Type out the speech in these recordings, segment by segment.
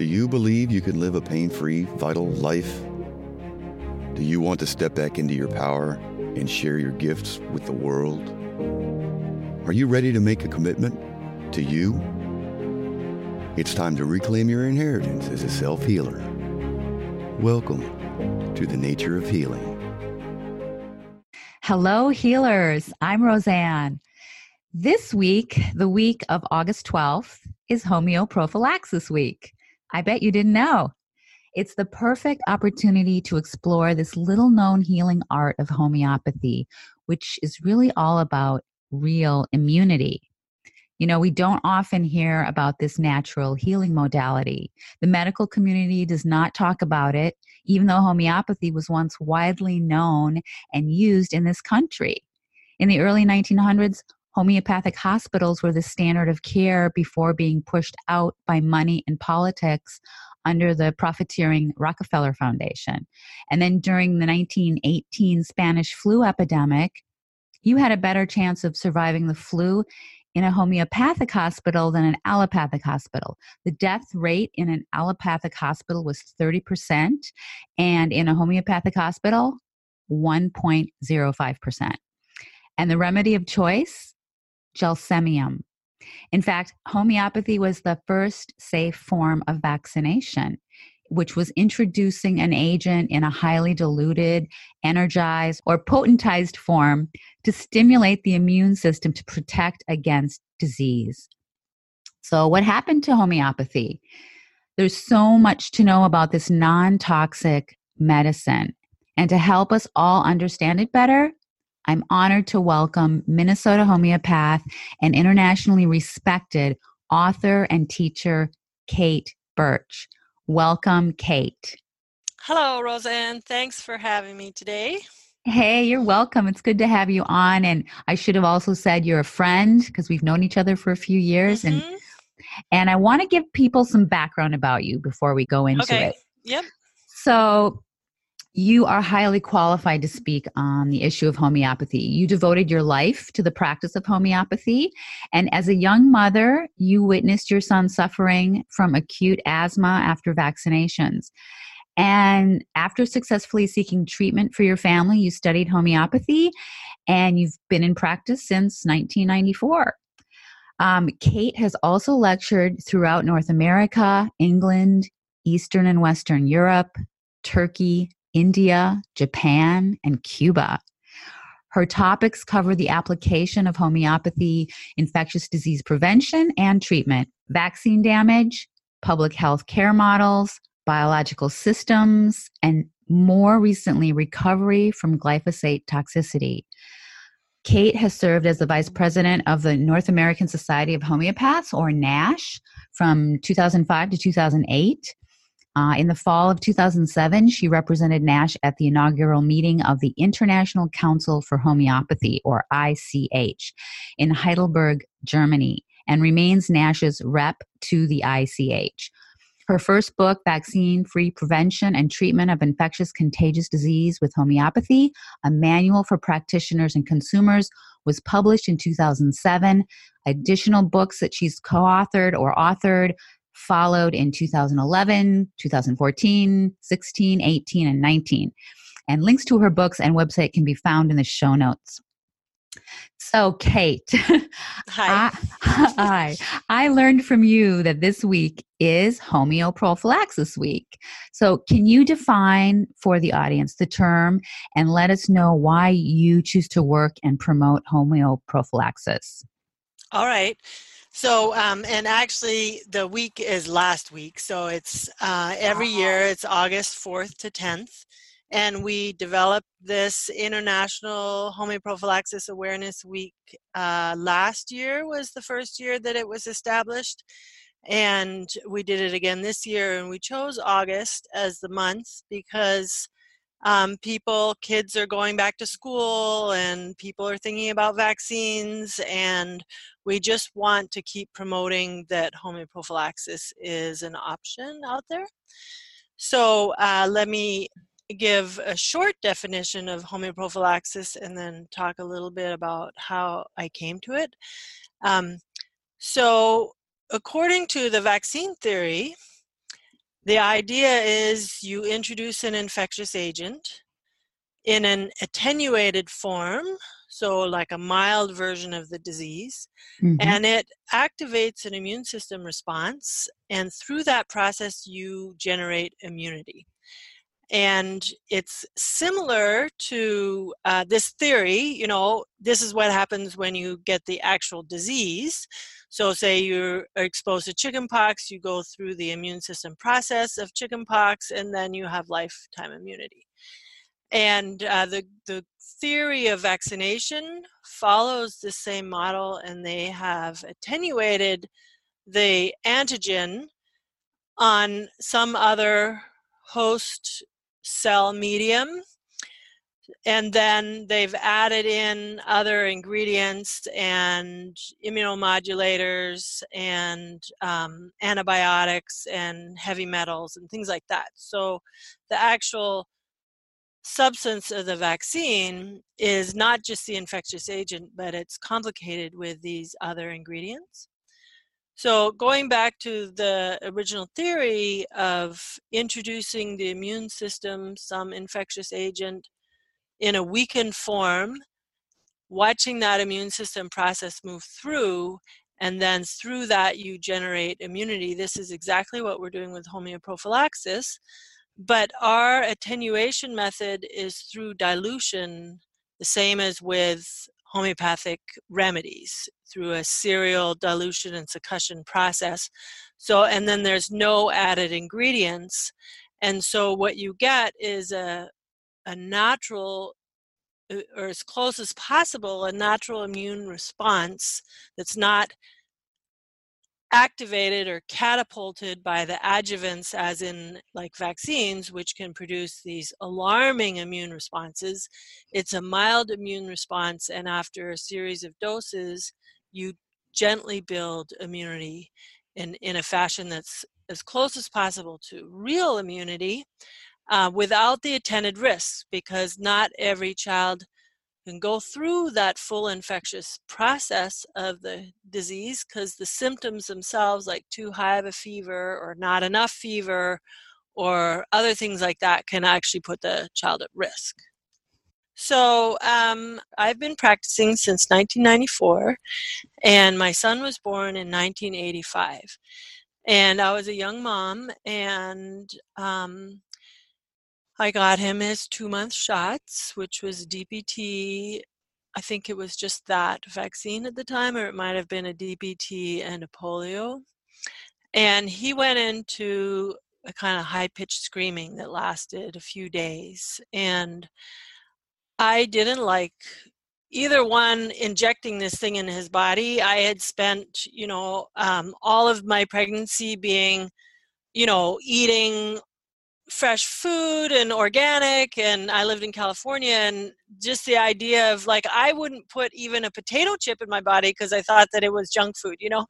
Do you believe you can live a pain free, vital life? Do you want to step back into your power and share your gifts with the world? Are you ready to make a commitment to you? It's time to reclaim your inheritance as a self healer. Welcome to the Nature of Healing. Hello, healers. I'm Rosanne. This week, the week of August 12th, is Homeoprophylaxis Week. I bet you didn't know. It's the perfect opportunity to explore this little known healing art of homeopathy, which is really all about real immunity. You know, we don't often hear about this natural healing modality. The medical community does not talk about it, even though homeopathy was once widely known and used in this country. In the early 1900s, homeopathic hospitals were the standard of care before being pushed out by money and politics under the profiteering Rockefeller Foundation. And then during the 1918 Spanish flu epidemic, you had a better chance of surviving the flu in a homeopathic hospital than an allopathic hospital. The death rate in an allopathic hospital was 30%, and in a homeopathic hospital, 1.05%. And the remedy of choice? Gelsemium. In fact, homeopathy was the first safe form of vaccination which was introducing an agent in a highly diluted, energized, or potentized form to stimulate the immune system to protect against disease. So, what happened to homeopathy? There's so much to know about this non toxic medicine. And to help us all understand it better, I'm honored to welcome Minnesota homeopath and internationally respected author and teacher Kate Birch. Welcome, Kate. Hello, Rosanne. Thanks for having me today. Hey, you're welcome. It's good to have you on. And I should have also said you're a friend because we've known each other for a few years. Mm-hmm. And and I want to give people some background about you before we go into okay. it. Yep. So you are highly qualified to speak on the issue of homeopathy. You devoted your life to the practice of homeopathy. And as a young mother, you witnessed your son suffering from acute asthma after vaccinations. And after successfully seeking treatment for your family, you studied homeopathy and you've been in practice since 1994. Um, Kate has also lectured throughout North America, England, Eastern and Western Europe, Turkey, India, Japan, and Cuba. Her topics cover the application of homeopathy, infectious disease prevention and treatment, vaccine damage, public health care models, biological systems, and more recently, recovery from glyphosate toxicity. Kate has served as the vice president of the North American Society of Homeopaths, or NASH, from 2005 to 2008. Uh, in the fall of 2007, she represented NASH at the inaugural meeting of the International Council for Homeopathy, or ICH, in Heidelberg, Germany, and remains NASH's rep to the ICH. Her first book, Vaccine Free Prevention and Treatment of Infectious Contagious Disease with Homeopathy, a manual for practitioners and consumers, was published in 2007. Additional books that she's co authored or authored followed in 2011, 2014, 16, 18, and 19. And links to her books and website can be found in the show notes. So, Kate, hi. I, hi. I learned from you that this week is homeoprophylaxis week. So, can you define for the audience the term and let us know why you choose to work and promote homeoprophylaxis? All right. So, um, and actually, the week is last week. So it's uh, every year, it's August 4th to 10th. And we developed this International Homeoprophylaxis Awareness Week uh, last year, was the first year that it was established. And we did it again this year, and we chose August as the month because um, people, kids are going back to school, and people are thinking about vaccines, and we just want to keep promoting that homeoprophylaxis is an option out there. So uh, let me give a short definition of homeoprophylaxis and then talk a little bit about how I came to it. Um, so, according to the vaccine theory, the idea is you introduce an infectious agent in an attenuated form, so like a mild version of the disease, mm-hmm. and it activates an immune system response, and through that process, you generate immunity and it's similar to uh, this theory you know this is what happens when you get the actual disease. So say you're exposed to chickenpox you go through the immune system process of chickenpox and then you have lifetime immunity. And uh, the, the theory of vaccination follows the same model and they have attenuated the antigen on some other host cell medium. And then they've added in other ingredients and immunomodulators and um, antibiotics and heavy metals and things like that. So the actual substance of the vaccine is not just the infectious agent, but it's complicated with these other ingredients. So, going back to the original theory of introducing the immune system, some infectious agent, in a weakened form, watching that immune system process move through, and then through that you generate immunity. This is exactly what we're doing with homeoprophylaxis. But our attenuation method is through dilution, the same as with homeopathic remedies through a serial dilution and succussion process. So, and then there's no added ingredients. And so, what you get is a, a natural, uh, or as close as possible, a natural immune response that's not activated or catapulted by the adjuvants, as in like vaccines, which can produce these alarming immune responses. It's a mild immune response, and after a series of doses, you gently build immunity in, in a fashion that's as close as possible to real immunity uh, without the attended risks, because not every child can go through that full infectious process of the disease because the symptoms themselves, like too high of a fever or not enough fever or other things like that, can actually put the child at risk. So um, I've been practicing since 1994, and my son was born in 1985. And I was a young mom, and um, I got him his two month shots, which was DPT. I think it was just that vaccine at the time, or it might have been a DPT and a polio. And he went into a kind of high pitched screaming that lasted a few days. And I didn't like either one injecting this thing in his body. I had spent, you know, um, all of my pregnancy being, you know, eating fresh food and organic and i lived in california and just the idea of like i wouldn't put even a potato chip in my body because i thought that it was junk food you know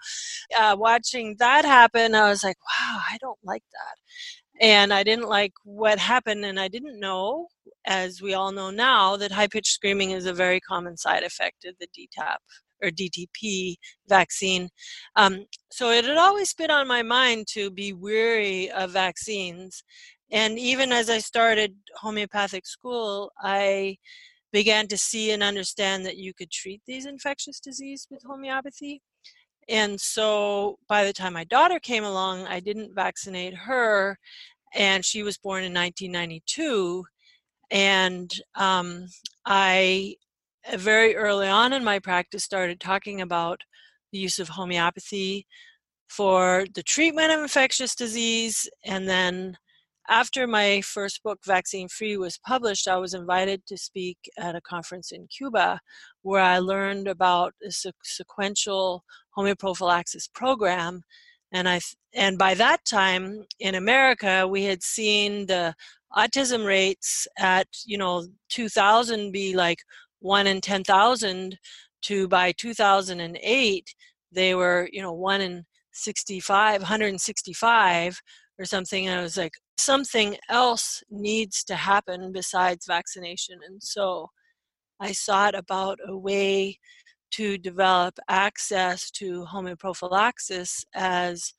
uh, watching that happen i was like wow i don't like that and i didn't like what happened and i didn't know as we all know now that high pitched screaming is a very common side effect of the dtap or DTP vaccine. Um, so it had always been on my mind to be weary of vaccines and even as I started homeopathic school, I began to see and understand that you could treat these infectious disease with homeopathy. And so by the time my daughter came along, I didn't vaccinate her, and she was born in 1992. And um, I, uh, very early on in my practice, started talking about the use of homeopathy for the treatment of infectious disease, and then after my first book, Vaccine Free, was published, I was invited to speak at a conference in Cuba where I learned about a sequential homeoprophylaxis program. And I and by that time in America, we had seen the autism rates at you know 2000 be like one in 10,000 to by 2008 they were you know one in 65 165 or something. And i was like something else needs to happen besides vaccination and so i sought about a way to develop access to homeoprophylaxis as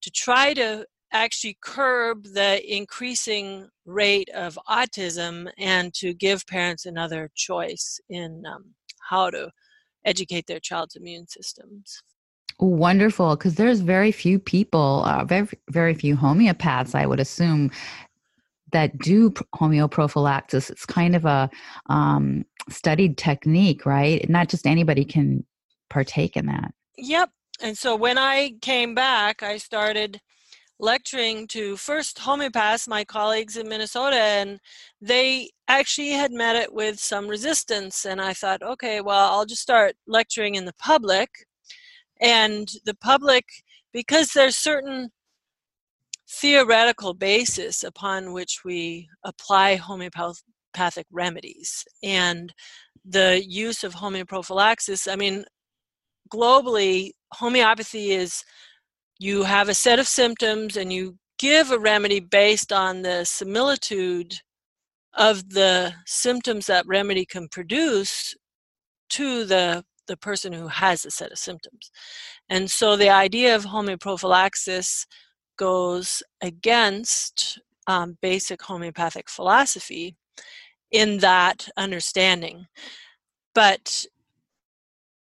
to try to actually curb the increasing rate of autism and to give parents another choice in um, how to educate their child's immune systems. Wonderful, because there's very few people, uh, very very few homeopaths, I would assume, that do homeoprophylaxis. It's kind of a um, studied technique, right? Not just anybody can partake in that. Yep. And so when I came back, I started lecturing to first homeopaths, my colleagues in Minnesota, and they actually had met it with some resistance. And I thought, okay, well, I'll just start lecturing in the public. And the public, because there's certain theoretical basis upon which we apply homeopathic remedies and the use of homeoprophylaxis, I mean, globally, homeopathy is you have a set of symptoms and you give a remedy based on the similitude of the symptoms that remedy can produce to the the person who has a set of symptoms. And so the idea of homeoprophylaxis goes against um, basic homeopathic philosophy in that understanding. But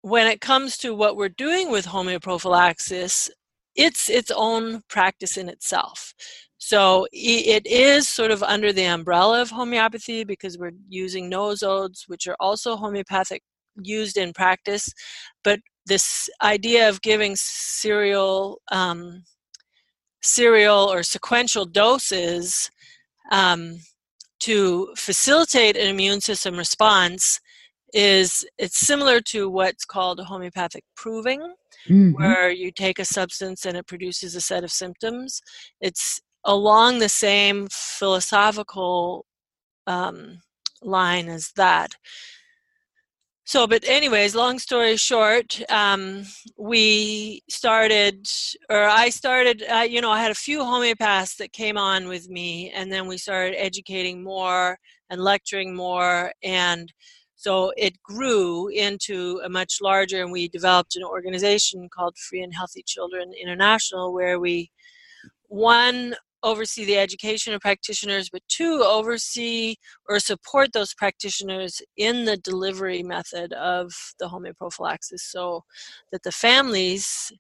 when it comes to what we're doing with homeoprophylaxis, it's its own practice in itself. So it is sort of under the umbrella of homeopathy because we're using nosodes, which are also homeopathic used in practice. But this idea of giving serial um, serial or sequential doses um, to facilitate an immune system response is it's similar to what's called homeopathic proving mm-hmm. where you take a substance and it produces a set of symptoms. It's along the same philosophical um, line as that. So, but anyways, long story short, um, we started, or I started, uh, you know, I had a few homeopaths that came on with me, and then we started educating more and lecturing more, and so it grew into a much larger, and we developed an organization called Free and Healthy Children International, where we, one, oversee the education of practitioners, but two, oversee or support those practitioners in the delivery method of the homeoprophylaxis so that the families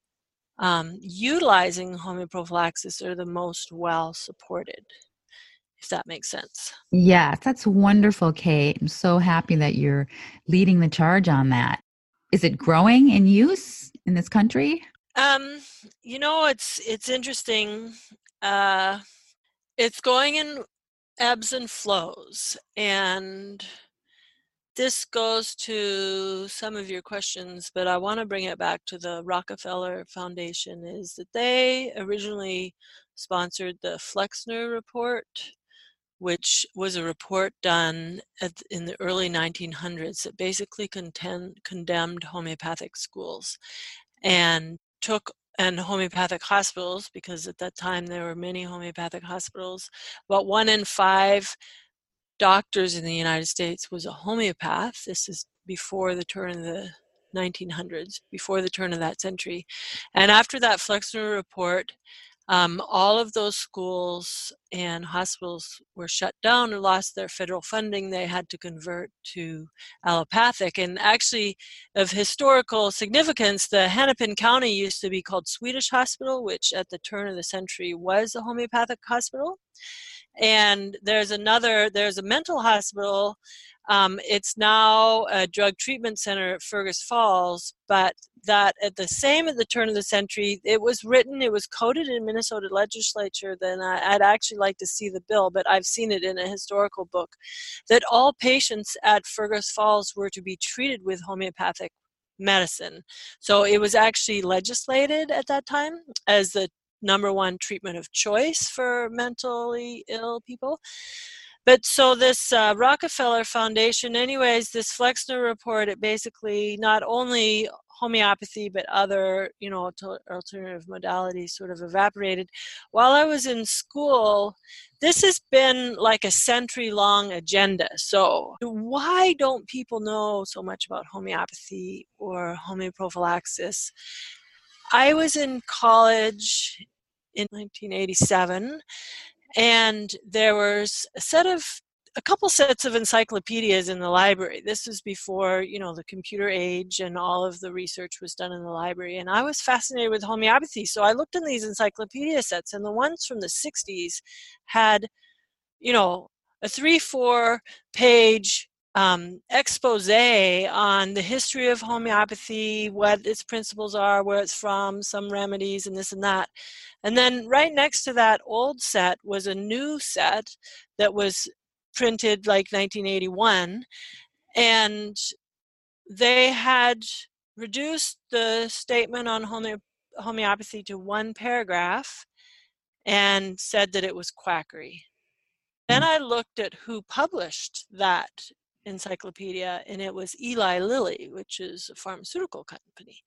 um, utilizing homeoprophylaxis are the most well supported if that makes sense. Yes, that's wonderful, Kate. I'm so happy that you're leading the charge on that. Is it growing in use in this country? Um, you know, it's it's interesting. Uh, it's going in ebbs and flows, and this goes to some of your questions, but I want to bring it back to the Rockefeller Foundation. Is that they originally sponsored the Flexner report, which was a report done at, in the early 1900s that basically contend, condemned homeopathic schools and took and homeopathic hospitals because at that time there were many homeopathic hospitals about one in five doctors in the united states was a homeopath. This is before the turn of the 1900s before the turn of that century. And after that flexner report um, all of those schools and hospitals were shut down or lost their federal funding. They had to convert to allopathic. And actually, of historical significance, the Hennepin County used to be called Swedish Hospital, which at the turn of the century was a homeopathic hospital. And there's another, there's a mental hospital um, it's now a drug treatment center at Fergus Falls, but that at the same at the turn of the century, it was written, it was coded in Minnesota legislature. Then I, would actually like to see the bill, but I've seen it in a historical book that all patients at Fergus Falls were to be treated with homeopathic medicine. So it was actually legislated at that time as the number one treatment of choice for mentally ill people. But so this uh, Rockefeller Foundation, anyways, this Flexner report, it basically not only homeopathy but other you know alternative modalities sort of evaporated. While i was in school this has been like a century long agenda. So why don't people know so much about homeopathy or homeoprophylaxis? I was in college in 1987 and there was a set of a couple sets of encyclopedias in the library. This was before, you know, the computer age and all of the research was done in the library. And I was fascinated with homeopathy. So I looked in these encyclopedia sets, and the ones from the 60s had, you know, a three, four page um, expose on the history of homeopathy, what its principles are, where it's from, some remedies, and this and that. And then right next to that old set was a new set that was printed like 1981. And they had reduced the statement on home- homeopathy to one paragraph and said that it was quackery. Then hmm. I looked at who published that encyclopedia and it was Eli Lilly, which is a pharmaceutical company.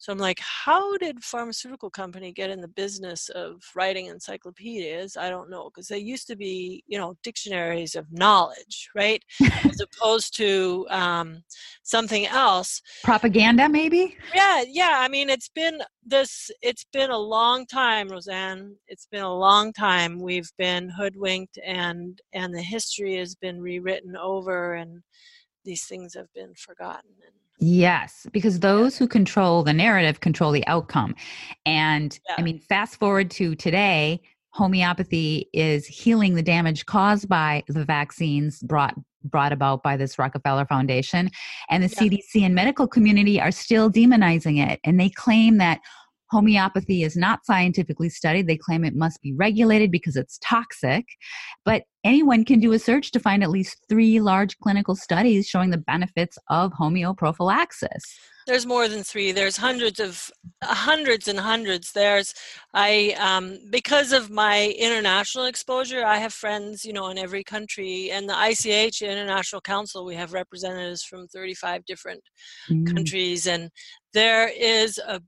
So I'm like, how did pharmaceutical company get in the business of writing encyclopedias? I don't know because they used to be, you know, dictionaries of knowledge, right? As opposed to um, something else. Propaganda, maybe. Yeah, yeah. I mean, it's been this. It's been a long time, Rosanne. It's been a long time. We've been hoodwinked, and and the history has been rewritten over, and these things have been forgotten. And Yes, because those who control the narrative control the outcome. And yeah. I mean, fast forward to today, homeopathy is healing the damage caused by the vaccines brought brought about by this Rockefeller Foundation. And the yeah. CDC and medical community are still demonizing it. And they claim that Homeopathy is not scientifically studied. They claim it must be regulated because it's toxic. But anyone can do a search to find at least three large clinical studies showing the benefits of homeoprophylaxis. There's more than three. There's hundreds of hundreds and hundreds. There's I um, because of my international exposure, I have friends, you know, in every country. And the ICH International Council, we have representatives from 35 different mm. countries, and there is a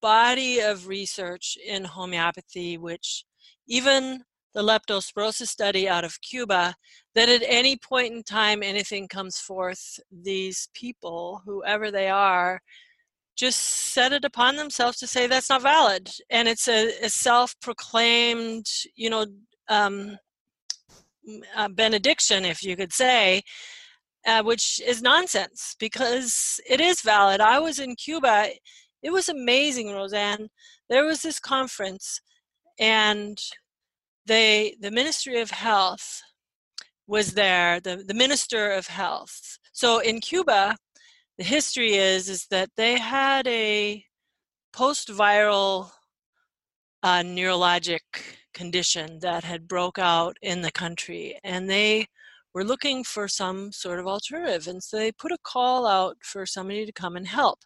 body of research in homeopathy, which even the leptospirosis study out of Cuba, that at any point in time anything comes forth, these people, whoever they are, just set it upon themselves to say that's not valid. And it's a, a self proclaimed, you know, um, benediction, if you could say, uh, which is nonsense because it is valid. I was in Cuba it was amazing, Rosanne. There was this conference, and they the Ministry of Health was there. The the Minister of Health. So in Cuba, the history is is that they had a post-viral uh, neurologic condition that had broke out in the country, and they were looking for some sort of alternative. And so they put a call out for somebody to come and help.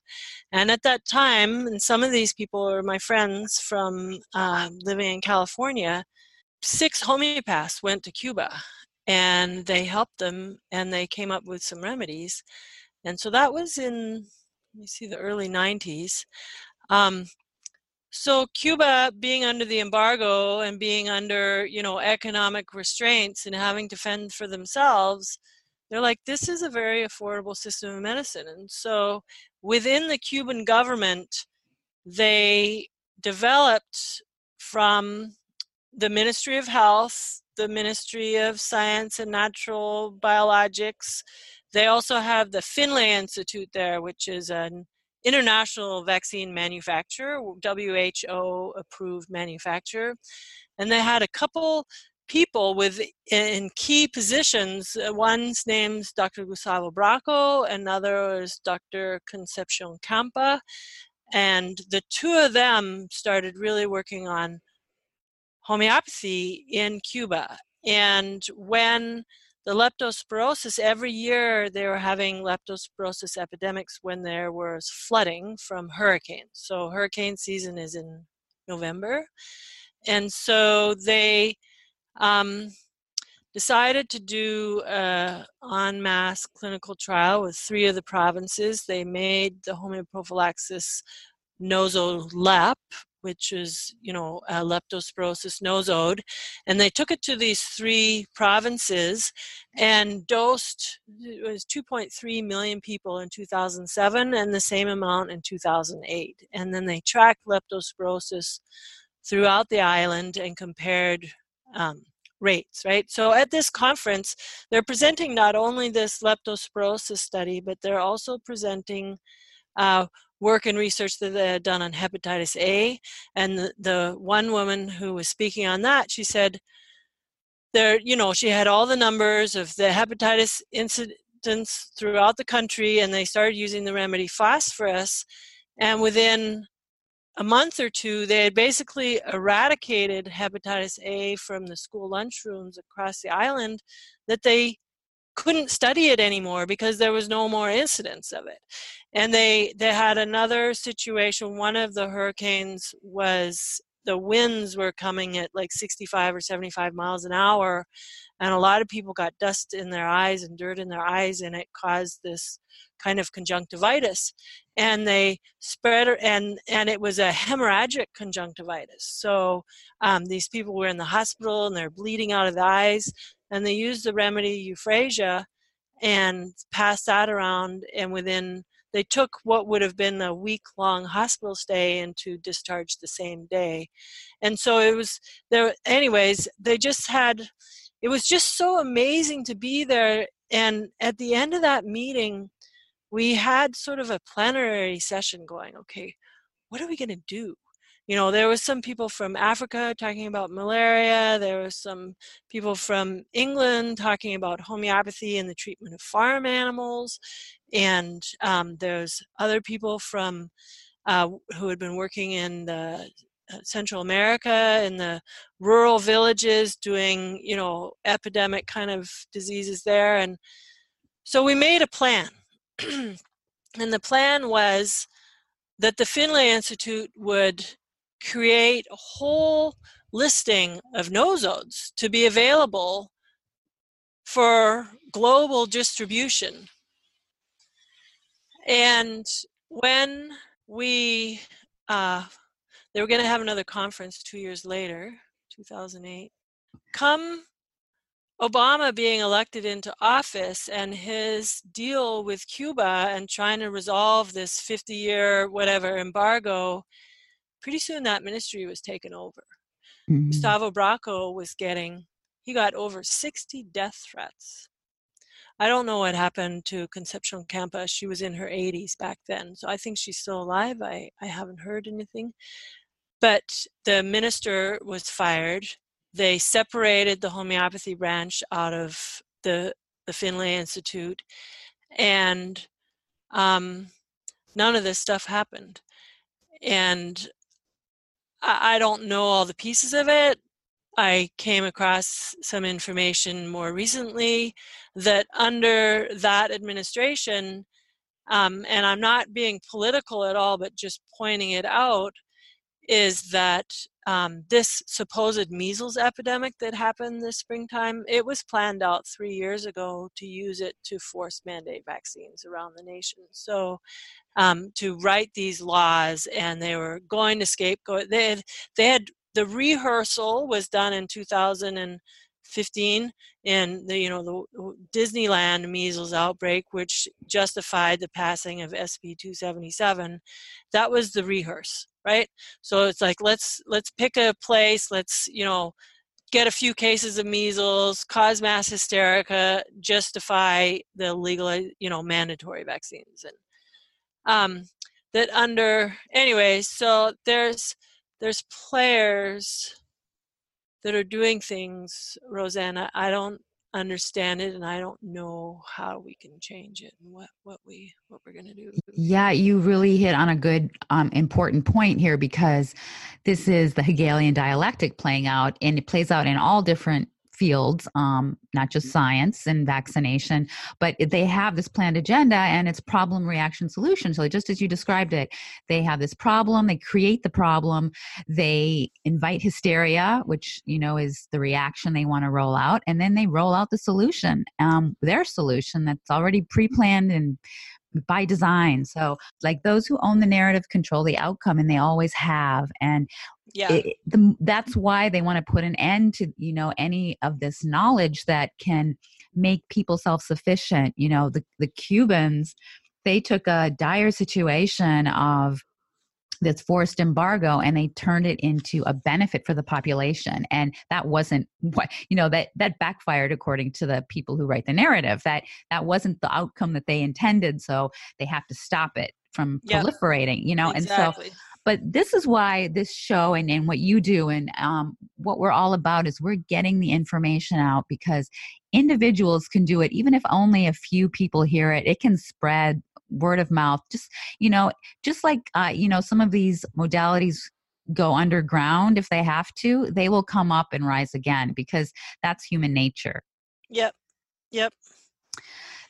And at that time, and some of these people are my friends from uh, living in California, six homeopaths went to Cuba and they helped them and they came up with some remedies. And so that was in, let me see, the early 90s. Um, so Cuba being under the embargo and being under, you know, economic restraints and having to fend for themselves, they're like, this is a very affordable system of medicine. And so within the Cuban government, they developed from the Ministry of Health, the Ministry of Science and Natural Biologics. They also have the Finlay Institute there, which is an international vaccine manufacturer, WHO approved manufacturer, and they had a couple people with in key positions. Uh, one's named Dr. Gustavo Bracho, another is Dr. Concepcion Campa, and the two of them started really working on homeopathy in Cuba. And when the leptospirosis, every year they were having leptospirosis epidemics when there was flooding from hurricanes. So hurricane season is in November. And so they um, decided to do a en masse clinical trial with three of the provinces. They made the homeoprophylaxis NosoLep, which is, you know, leptospirosis nosode, and they took it to these three provinces and dosed, it was 2.3 million people in 2007 and the same amount in 2008. And then they tracked leptospirosis throughout the island and compared um, rates, right? So at this conference, they're presenting not only this leptospirosis study, but they're also presenting uh, work and research that they had done on hepatitis A. And the, the one woman who was speaking on that, she said, there, you know, she had all the numbers of the hepatitis incidents throughout the country, and they started using the remedy phosphorus. And within a month or two, they had basically eradicated hepatitis A from the school lunchrooms across the island, that they couldn't study it anymore because there was no more incidence of it. And they they had another situation one of the hurricanes was the winds were coming at like 65 or 75 miles an hour and a lot of people got dust in their eyes and dirt in their eyes and it caused this kind of conjunctivitis. And they spread and and it was a hemorrhagic conjunctivitis. So um, these people were in the hospital and they're bleeding out of the eyes and they used the remedy euphrasia and passed that around and within they took what would have been a week long hospital stay into discharge the same day. And so it was there anyways they just had it was just so amazing to be there. And at the end of that meeting we had sort of a plenary session going okay what are we going to do you know there was some people from africa talking about malaria there was some people from england talking about homeopathy and the treatment of farm animals and um, there's other people from uh, who had been working in the uh, Central America in the rural villages doing you know epidemic kind of diseases there and so we made a plan. And the plan was that the Finlay Institute would create a whole listing of nosodes to be available for global distribution. And when we, uh, they were going to have another conference two years later, 2008. Come Obama being elected into office and his deal with Cuba and trying to resolve this 50 year whatever embargo pretty soon that ministry was taken over. Mm-hmm. Gustavo Bracho was getting, he got over 60 death threats. I don't know what happened to Concepcion Campa. She was in her 80s back then, so I think she's still alive. I, I haven't heard anything. But the minister was fired. They separated the homeopathy branch out of the, the Finlay Institute, and um, none of this stuff happened. And I don't know all the pieces of it. I came across some information more recently that under that administration, um, and I'm not being political at all, but just pointing it out, is that um, this supposed measles epidemic that happened this springtime, it was planned out three years ago to use it to force mandate vaccines around the nation. So um, to write these laws, and they were going to scapegoat. They had, they had the rehearsal was done in 2015 in the you know the Disneyland measles outbreak, which justified the passing of SB 277. That was the rehearse, right? So it's like let's let's pick a place, let's you know get a few cases of measles, cause mass hysteria, justify the legal, you know, mandatory vaccines. And um, that under anyway so there's there's players that are doing things rosanna i don't understand it and i don't know how we can change it and what what we what we're to do. Yeah you really hit on a good um, important point here because this is the hegelian dialectic playing out and it plays out in all different fields, um, not just science and vaccination, but they have this planned agenda and it's problem, reaction, solution. So just as you described it, they have this problem, they create the problem, they invite hysteria, which you know is the reaction they want to roll out, and then they roll out the solution, um, their solution that's already pre-planned and by design. So, like those who own the narrative control the outcome, and they always have. And yeah, it, the, that's why they want to put an end to you know any of this knowledge that can make people self-sufficient. You know, the the Cubans they took a dire situation of this forced embargo and they turned it into a benefit for the population and that wasn't what you know that that backfired according to the people who write the narrative that that wasn't the outcome that they intended so they have to stop it from yep. proliferating you know exactly. and so but this is why this show and, and what you do and um, what we're all about is we're getting the information out because individuals can do it even if only a few people hear it it can spread word of mouth just you know just like uh, you know some of these modalities go underground if they have to they will come up and rise again because that's human nature. Yep yep.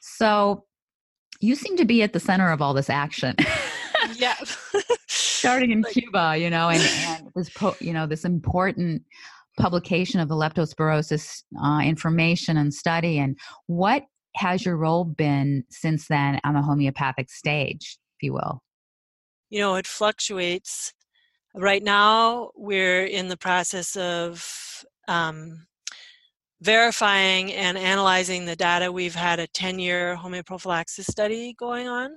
So you seem to be at the center of all this action. Yeah. Starting in like, cuba you know and, and this po- you know this important publication of the leptospirosis uh, information and study and what has your role been since then on the homeopathic stage, if you will? You know, it fluctuates. Right now, we're in the process of um, verifying and analyzing the data. We've had a 10 year homeoprophylaxis study going on.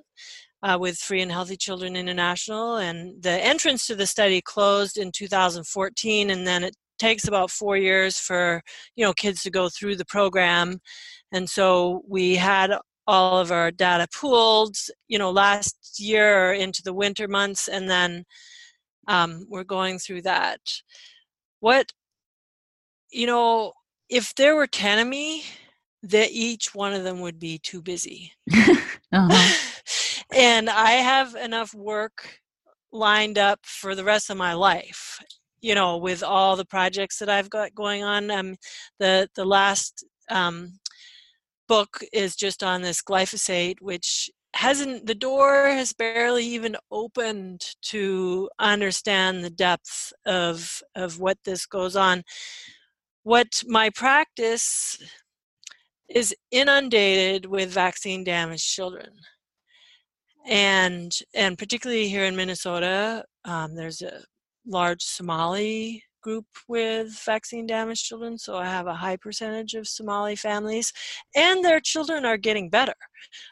Uh, with Free and Healthy Children International, and the entrance to the study closed in 2014, and then it takes about four years for you know kids to go through the program and so we had all of our data pooled you know last year into the winter months and then um, we're going through that. What you know if there were 10 of me that each one of them would be too busy. Uh-huh. and i have enough work lined up for the rest of my life you know with all the projects that i've got going on. Um the the last um book is just on this glyphosate, which hasn't the door has barely even opened to understand the depth of of what this goes on. What my practice is inundated with vaccine damaged children and and particularly here in minnesota um, there's a large somali group with vaccine damaged children, so I have a high percentage of Somali families, and their children are getting better.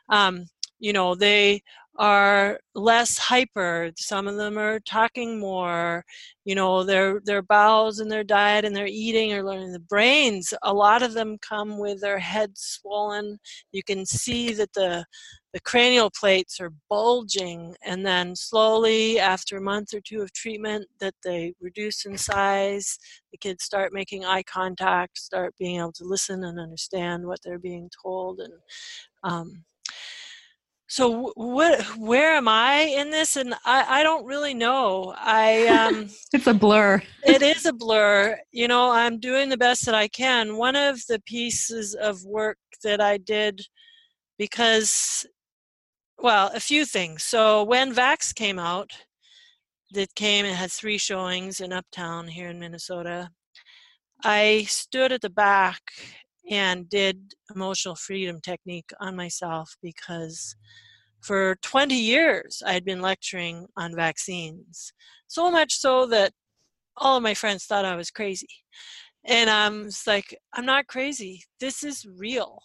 Um, you know, they are less hyper. Some of them are talking more. You know, their their bowels and their diet and their eating are learning. The brains, a lot of them come with their heads swollen. You can see that the the cranial plates are bulging and then slowly after a month or two of treatment that they reduce in size the kids start making eye contact start being able to listen and understand what they're being told and um, so what where am i in this and i, I don't really know i um, it's a blur it is a blur you know i'm doing the best that i can one of the pieces of work that i did because well, a few things. So when Vaxxed came out, that came and had three showings in Uptown here in Minnesota. I stood at the back and did emotional freedom technique on myself because for 20 years I had been lecturing on vaccines. So much so that all of my friends thought I was crazy. And I'm like, I'm not crazy. This is real.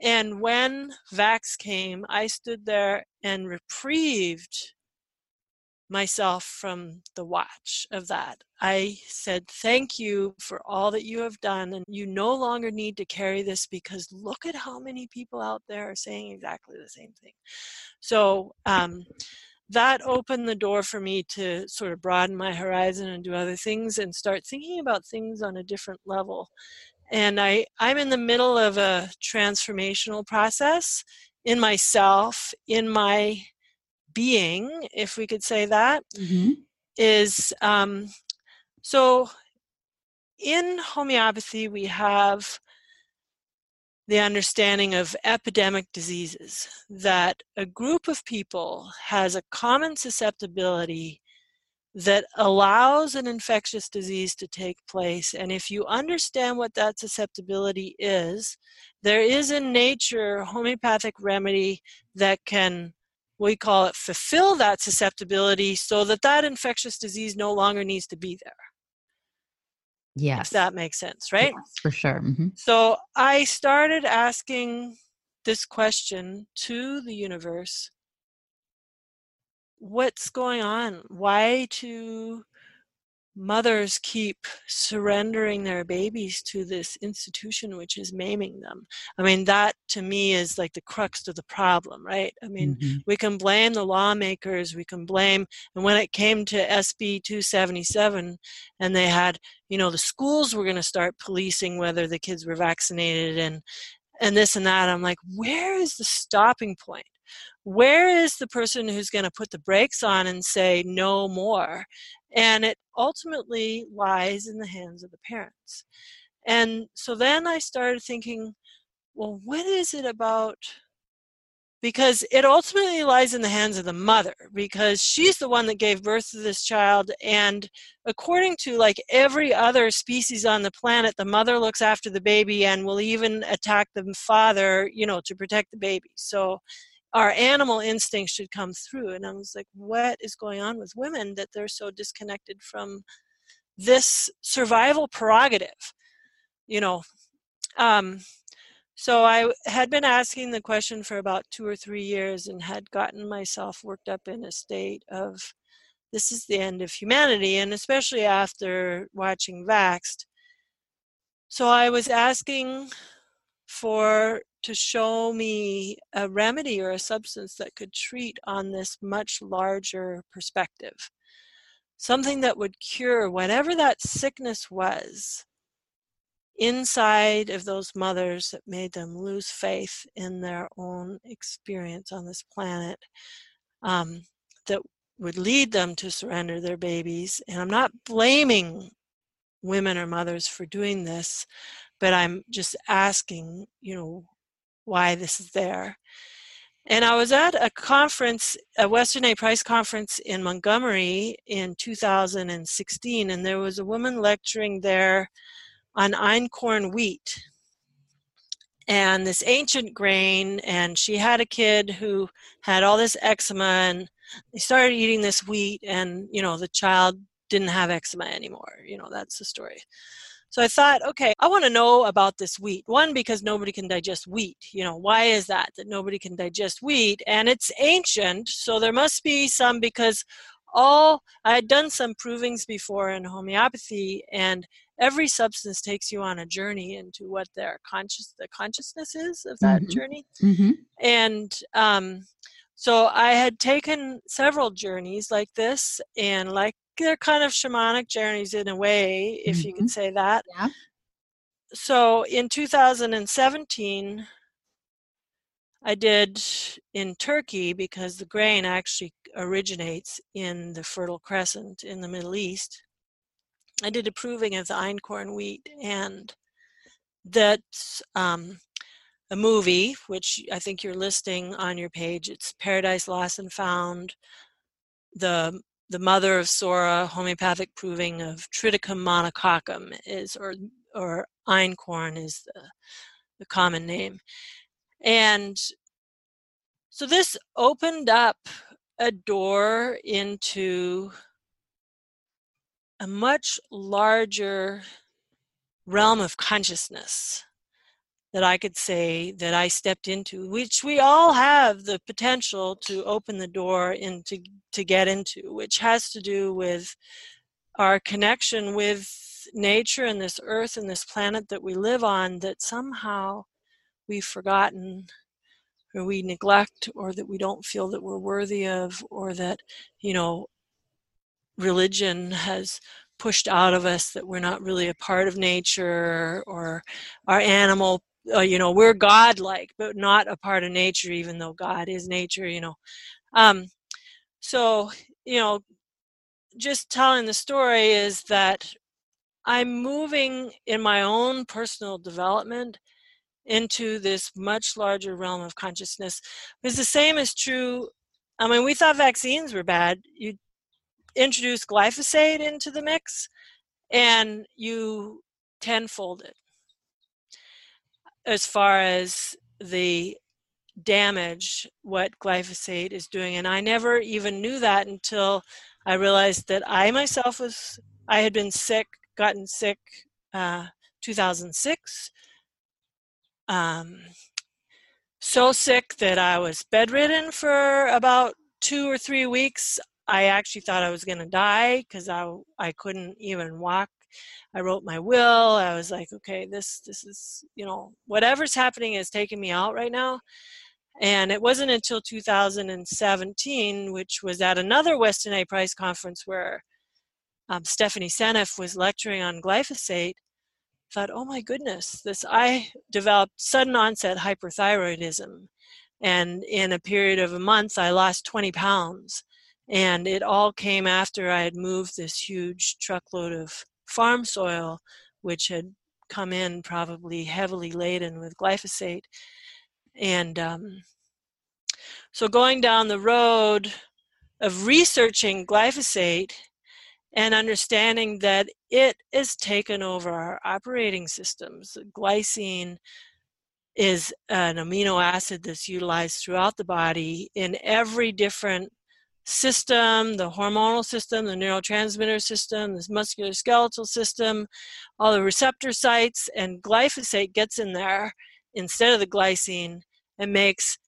And when Vaxxed came, I stood there and reprieved myself from the watch of that. I said, Thank you for all that you have done. And you no longer need to carry this because look at how many people out there are saying exactly the same thing. So, um, that opened the door for me to sort of broaden my horizon and do other things and start thinking about things on a different level and I, I'm in the middle of a transformational process in myself, in my being, if we could say that, mm-hmm. is um, so in homeopathy, we have the understanding of epidemic diseases, that a group of people has a common susceptibility that allows an infectious disease to take place. And if you understand what that susceptibility is, there is in nature homeopathic remedy that can we call it fulfill that susceptibility so that that infectious disease no longer needs to be there Yes. if that makes sense right Yes, for sure. Mhm. so i started asking this question to the universe what's going on why do mothers keep surrendering their babies to this institution which is maiming them. I mean that to me is like the crux of the problem right? I mean Mhm. we can blame the lawmakers we can blame and when it came to sb 277 and they had you know the schools were going to start policing whether the kids were vaccinated and and this and that i'm like where is the stopping point? Where is the person who's going to put the brakes on and say no more and it ultimately lies in the hands of the parents. And so then i started thinking well what is it about because it ultimately lies in the hands of the mother because she's the one that gave birth to this child and according to like every other species on the planet the mother looks after the baby and will even attack the father you know to protect the baby. So our animal instincts should come through and i was like what is going on with women that they're so disconnected from this survival prerogative you know um, so I had been asking the question for about two or three years and had gotten myself worked up in a state of this is the end of humanity, and especially after watching Vaxxed. So I was asking for to show me a remedy or a substance that could treat on this much larger perspective. Something that would cure whatever that sickness was inside of those mothers that made them lose faith in their own experience on this planet um, that would lead them to surrender their babies. And I'm not blaming women or mothers for doing this, but I'm just asking, you know, why this is there. And I was at a conference, a Weston A Price conference in Montgomery in 2016, and there was a woman lecturing there on einkorn wheat. And this ancient grain and she had a kid who had all this eczema and they started eating this wheat and you know the child didn't have eczema anymore you know that's the story so i thought okay i want to know about this wheat one because nobody can digest wheat you know why is that that nobody can digest wheat and it's ancient so there must be some because all i had done some provings before in homeopathy and every substance takes you on a journey into what their conscious the consciousness is of that Mhm. journey Mhm. and um, so I had taken several journeys like this, and like they're kind of shamanic journeys in a way, if you can say that. Yeah. So in 2017, I did in Turkey because the grain actually originates in the Fertile Crescent in the Middle East. I did a proving of the einkorn wheat, and that's um, a movie, which I think you're listing on your page. It's Paradise Lost and Found, the the mother of Sora, homeopathic proving of Triticum monococcum is, or or einkorn is the, the common name, and so this opened up a door into a much larger realm of consciousness that I could say that I stepped into, which we all have the potential to open the door into to get into, which has to do with our connection with nature and this earth and this planet that we live on that somehow we've forgotten or we neglect or that we don't feel that we're worthy of or that you know religion has pushed out of us that we're not really a part of nature or our animal uh, you know we're godlike but not a part of nature even though god is nature you know um so you know just telling the story is that I'm moving in my own personal development into this much larger realm of consciousness. Because the same is true. I mean, we thought vaccines were bad. You introduce glyphosate into the mix, and you tenfold it as far as the damage what glyphosate is doing. And I never even knew that until I realized that I myself was, I had been sick, gotten sick uh, 2006. Um, so sick that I was bedridden for about two or three weeks. I actually thought I was going to die because I, I couldn't even walk. I wrote my will. I was like, okay, this this is you know whatever's happening is taking me out right now. And it wasn't until 2017, which was at another Weston A. Price conference where um, Stephanie Seneff was lecturing on glyphosate, thought, oh my goodness, this I developed sudden onset hyperthyroidism. And in a period of a month, I lost 20 pounds. And it all came after I had moved this huge truckload of farm soil, which had come in probably heavily laden with glyphosate. And um, so going down the road of researching glyphosate and understanding that it is taken over our operating systems. Glycine is an amino acid that's utilized throughout the body in every different system the hormonal system, the neurotransmitter system, this muscular skeletal system, all the receptor sites, and glyphosate gets in there instead of the glycine and makes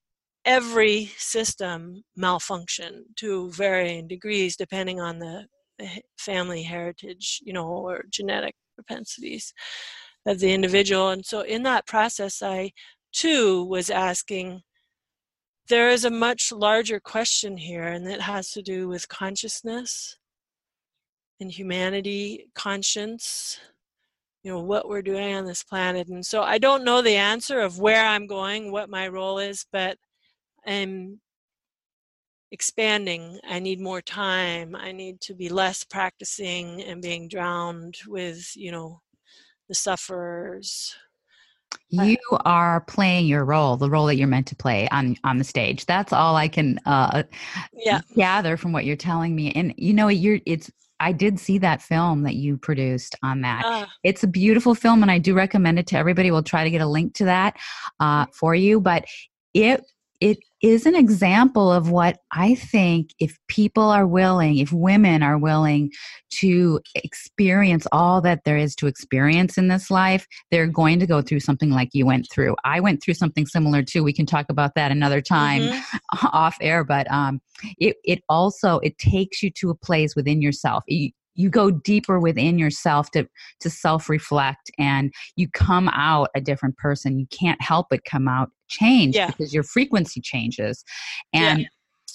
every system malfunction to varying degrees depending on the family heritage, you know, or genetic propensities of the individual. And so in that process, I too was asking, there is a much larger question here, and it has to do with consciousness and humanity, conscience, you know, what we're doing on this planet. And so I don't know the answer of where I'm going, what my role is, but I'm expanding. I need more time. I need to be less practicing and being drowned with, you know, the sufferers. You are playing your role, the role that you're meant to play on on the stage. That's all I can uh, yeah. gather from what you're telling me. And you know, you're it's I did see that film that you produced on that. Uh, it's a beautiful film, and I do recommend it to everybody. We'll try to get a link to that uh, for you. But it it is an example of what I think if people are willing, if women are willing to experience all that there is to experience in this life, they're going to go through something like you went through. I went through something similar too. We can talk about that another time mm-hmm. off air, but um, it, it also it takes you to a place within yourself. You, you go deeper within yourself to to self reflect and you come out a different person you can't help but come out changed yeah. because your frequency changes and yeah.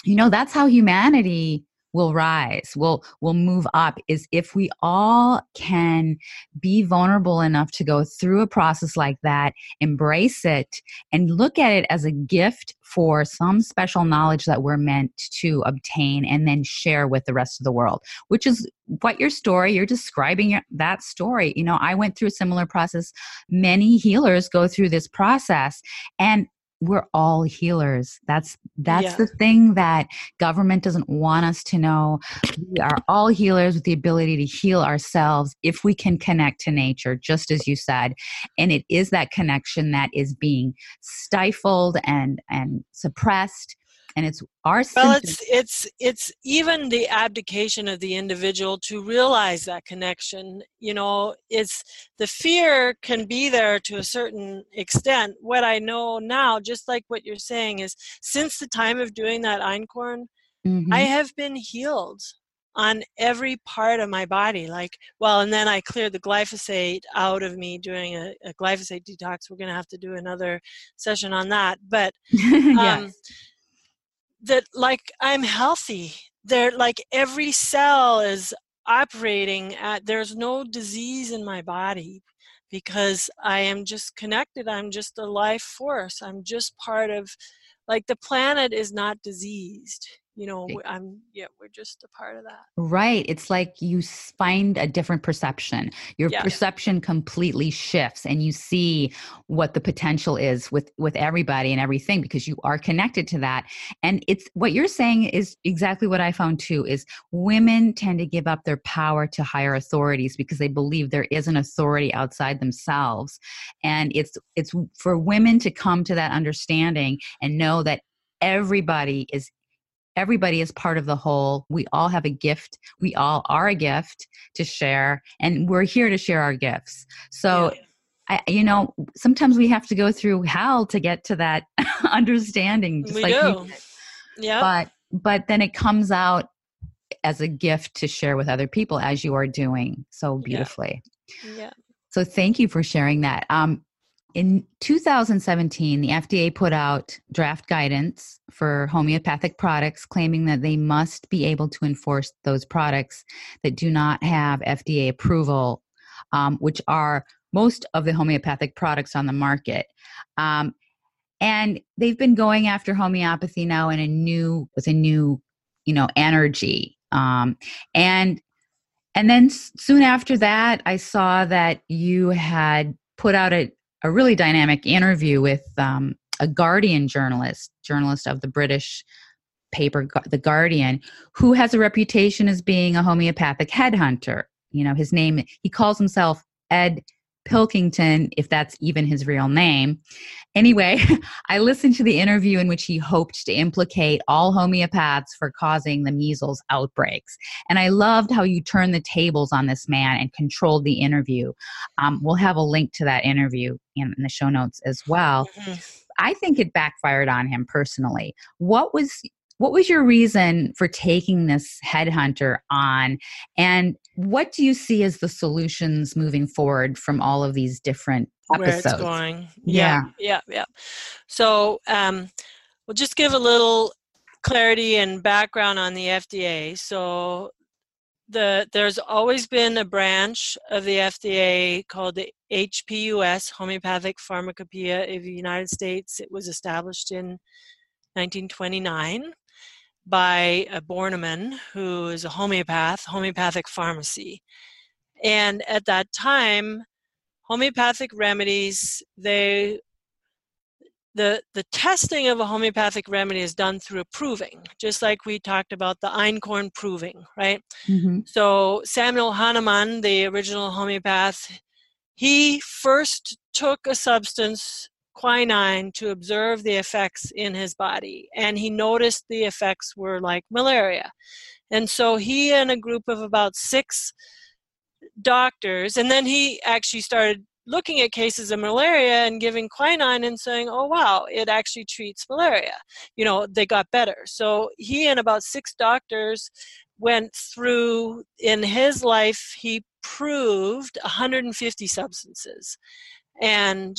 you know that's how humanity will rise will will move up is if we all can be vulnerable enough to go through a process like that embrace it and look at it as a gift for some special knowledge that we're meant to obtain and then share with the rest of the world which is what your story you're describing that story. You know i went through a similar process. Many healers go through this process and we're all healers. That's that's yeah. the thing that government doesn't want us to know. We are all healers with the ability to heal ourselves if we can connect to nature just as you said. And it is that connection that is being stifled and and suppressed and it's our well it's it's it's even the abdication of the individual to realize that connection you know it's the fear can be there to a certain extent what i know now just like what you're saying is since the time of doing that einkorn mm-hmm. i have been healed on every part of my body like well and then i cleared the glyphosate out of me doing a, a glyphosate detox we're going to have to do another session on that but yes. That like I'm healthy. They're like every cell is operating at there's no disease in my body because I am just connected. I'm just a life force. I'm just part of like the planet is not diseased. You know i'm yeah we're just a part of that. Right it's like you find a different perception. Your yeah. perception completely shifts and you see what the potential is with with everybody and everything because you are connected to that. And it's what you're saying is exactly what i found too is women tend to give up their power to higher authorities because they believe there is an authority outside themselves. And it's it's for women to come to that understanding and know that everybody is everybody is part of the whole. We all have a gift. We all are a gift to share, and we're here to share our gifts. So, yeah. I, you know, sometimes we have to go through hell to get to that understanding. Just we like do. Yeah. But but then it comes out as a gift to share with other people, as you are doing so beautifully. Yeah. yeah. So thank you for sharing that. Um, in 2017, the FDA put out draft guidance for homeopathic products, claiming that they must be able to enforce those products that do not have FDA approval, um, which are most of the homeopathic products on the market. Um, and they've been going after homeopathy now in a new with a new, you know, energy. Um, and and then soon after that, I saw that you had put out a, a really dynamic interview with um, a Guardian journalist, journalist of the British paper The Guardian, who has a reputation as being a homeopathic headhunter. You know, his name, he calls himself Ed Pilkington, if that's even his real name. Anyway, I listened to the interview in which he hoped to implicate all homeopaths for causing the measles outbreaks. And I loved how you turned the tables on this man and controlled the interview. Um, we'll have a link to that interview in, in the show notes as well. Mm-hmm. I think it backfired on him personally. What was what was your reason for taking this headhunter on? And what do you see as the solutions moving forward from all of these different episodes? Where it's going. Yeah. Yeah. Yeah. yeah. So um, we'll just give a little clarity and background on the FDA. So the there's always been a branch of the FDA called the HPUS, Homeopathic Pharmacopoeia of the United States. It was established in 1929 by a Bornemann, who is a homeopath, homeopathic pharmacy. And at that time, homeopathic remedies, they the the testing of a homeopathic remedy is done through a proving, just like we talked about the einkorn proving, right? Mm-hmm. So Samuel Hahnemann, the original homeopath, he first took a substance quinine to observe the effects in his body. And he noticed the effects were like malaria. And so he and a group of about six doctors, and then he actually started looking at cases of malaria and giving quinine and saying, oh, wow, it actually treats malaria. You know, they got better. So he and about six doctors went through, in his life, he proved 150 substances and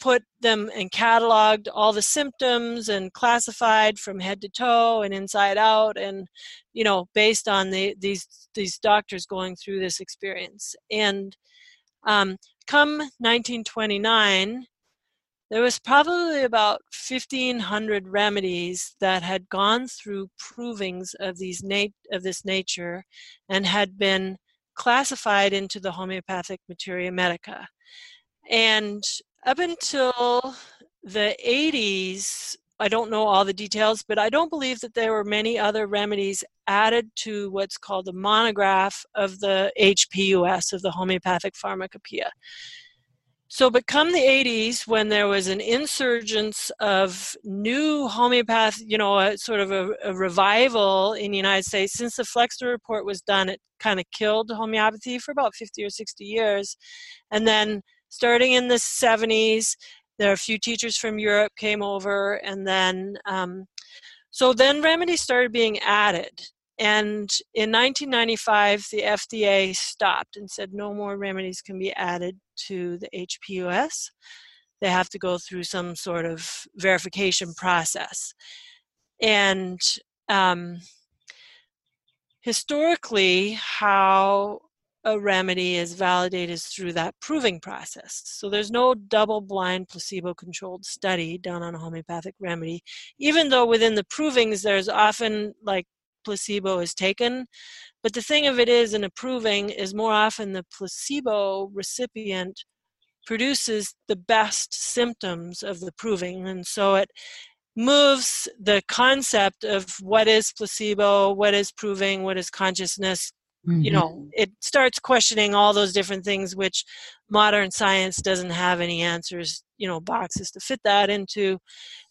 put them and cataloged all the symptoms and classified from head to toe and inside out and you know based on the, these these doctors going through this experience. And um, come 1929 there was probably about 1500 remedies that had gone through provings of these nat- of this nature and had been classified into the homeopathic materia medica and up until the 80s, I don't know all the details, but I don't believe that there were many other remedies added to what's called the monograph of the HPUS, of the Homeopathic Pharmacopoeia. So, but come the 80s, when there was an insurgence of new homeopath, you know, a, sort of a, a revival in the United States, since the Flexner report was done, it kind of killed homeopathy for about 50 or 60 years. And then starting in the 70s there are a few teachers from europe came over and then um, so then remedies started being added. And in 1995 the fda stopped and said no more remedies can be added to the hpus they have to go through some sort of verification process. And um, historically how a remedy is validated through that proving process. So there's no double blind placebo controlled study done on a homeopathic remedy, even though within the provings there's often like placebo is taken. But the thing of it is, in proving, is more often the placebo recipient produces the best symptoms of the proving. And so it moves the concept of what is placebo, what is proving, what is consciousness. Mm-hmm. You know, it starts questioning all those different things, which modern science doesn't have any answers, you know, boxes to fit that into.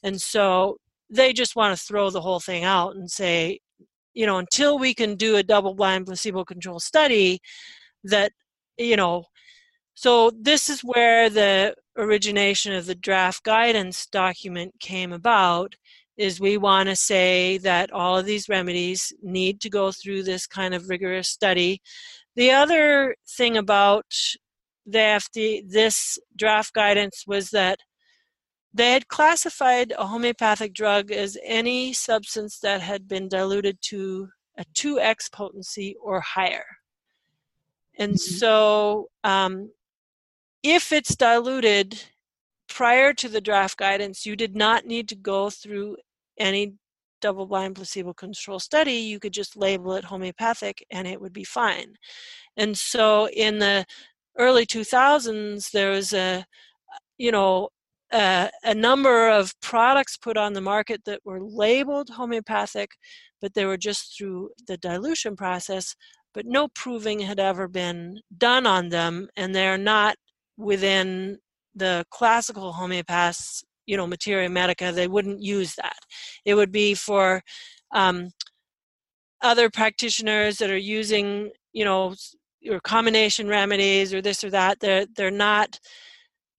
And so they just want to throw the whole thing out and say, you know, until we can do a double blind placebo controlled study that, you know, so this is where the origination of the draft guidance document came about is we want to say that all of these remedies need to go through this kind of rigorous study. The other thing about the FD, this draft guidance was that they had classified a homeopathic drug as any substance that had been diluted to a 2x potency or higher. And mm-hmm. so um, if it's diluted prior to the draft guidance, you did not need to go through any double blind placebo control study. You could just label it homeopathic and it would be fine. And so in the early 2000s, there was a, you know, a, a number of products put on the market that were labeled homeopathic, but they were just through the dilution process, but no proving had ever been done on them, and they're not within the classical homeopaths, you know, materia medica, they wouldn't use that. It would be for um, other practitioners that are using, you know, or combination remedies or this or that. They're they're not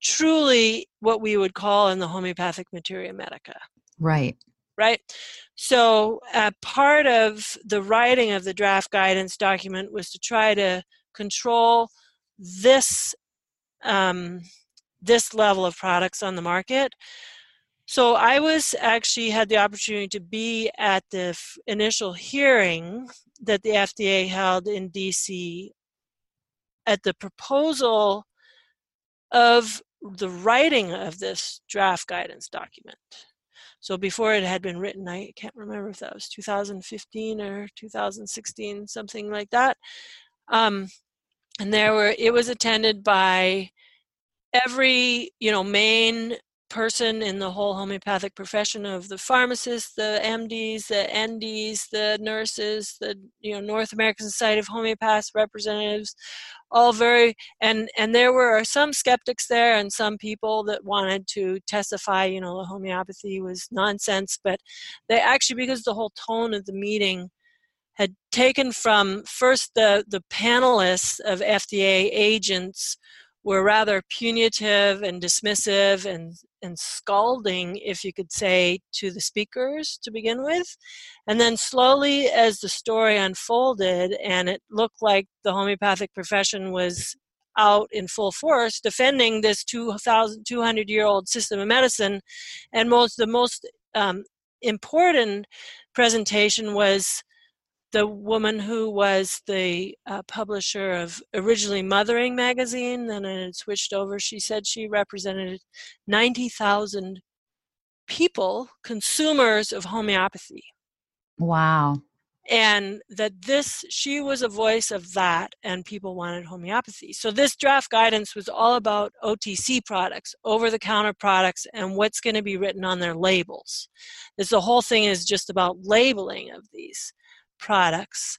truly what we would call in the homeopathic materia medica. Right. Right. So, uh, part of the writing of the draft guidance document was to try to control this um, this level of products on the market. So I was actually had the opportunity to be at the f- initial hearing that the FDA held in DC at the proposal of the writing of this draft guidance document. So before it had been written, I can't remember if that was 2015 or 2016, something like that. Um, and there were it was attended by every you know main person in the whole homeopathic profession of the pharmacists, the MDs, the NDs, the nurses, the you know North American Society of Homeopaths representatives, all very and and there were some skeptics there and some people that wanted to testify, you know, the homeopathy was nonsense, but they actually because the whole tone of the meeting had taken from first the the panelists of FDA agents were rather punitive and dismissive and, and scalding, if you could say, to the speakers to begin with. And then slowly, as the story unfolded and it looked like the homeopathic profession was out in full force defending this 2,200 year old system of medicine, and most the most um, important presentation was the woman who was the uh, publisher of originally Mothering magazine, then it had switched over. She said she represented 90,000 people, consumers of homeopathy. Wow. And that this, she was a voice of that, and people wanted homeopathy. So, this draft guidance was all about OTC products, over the counter products, and what's going to be written on their labels. This the whole thing is just about labeling of these products.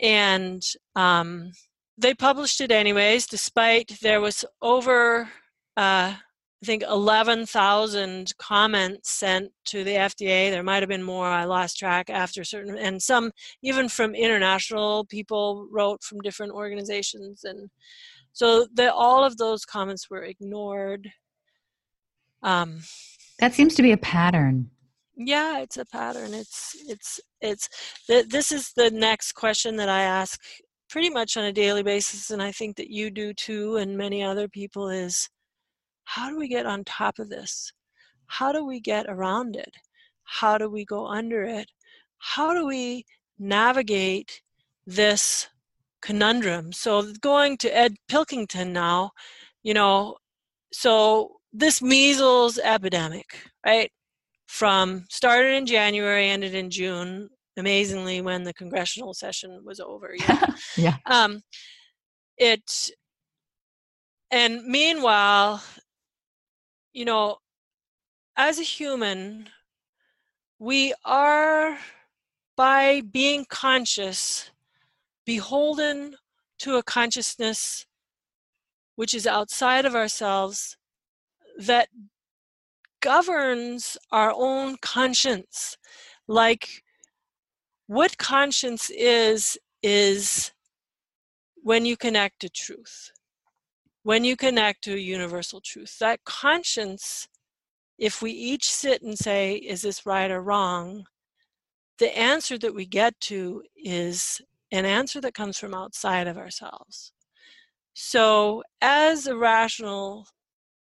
And um, they published it anyways, despite there was over, uh, I think, 11,000 comments sent to the FDA. There might have been more, I lost track after certain, and some even from international people wrote from different organizations. And so the, all of those comments were ignored. Um, that seems to be a pattern yeah it's a pattern it's it's it's th- this is the next question that i ask pretty much on a daily basis and i think that you do too and many other people is how do we get on top of this how do we get around it how do we go under it how do we navigate this conundrum. So going to Ed Pilkington now, you know, so this measles epidemic, right? From started in January, ended in June, amazingly when the congressional session was over. Yeah. yeah. Um, it and meanwhile, you know, as a human, we are by being conscious beholden to a consciousness which is outside of ourselves that governs our own conscience. Like what conscience is, is when you connect to truth, when you connect to a universal truth. That conscience, if we each sit and say, is this right or wrong? The answer that we get to is an answer that comes from outside of ourselves. So, as a rational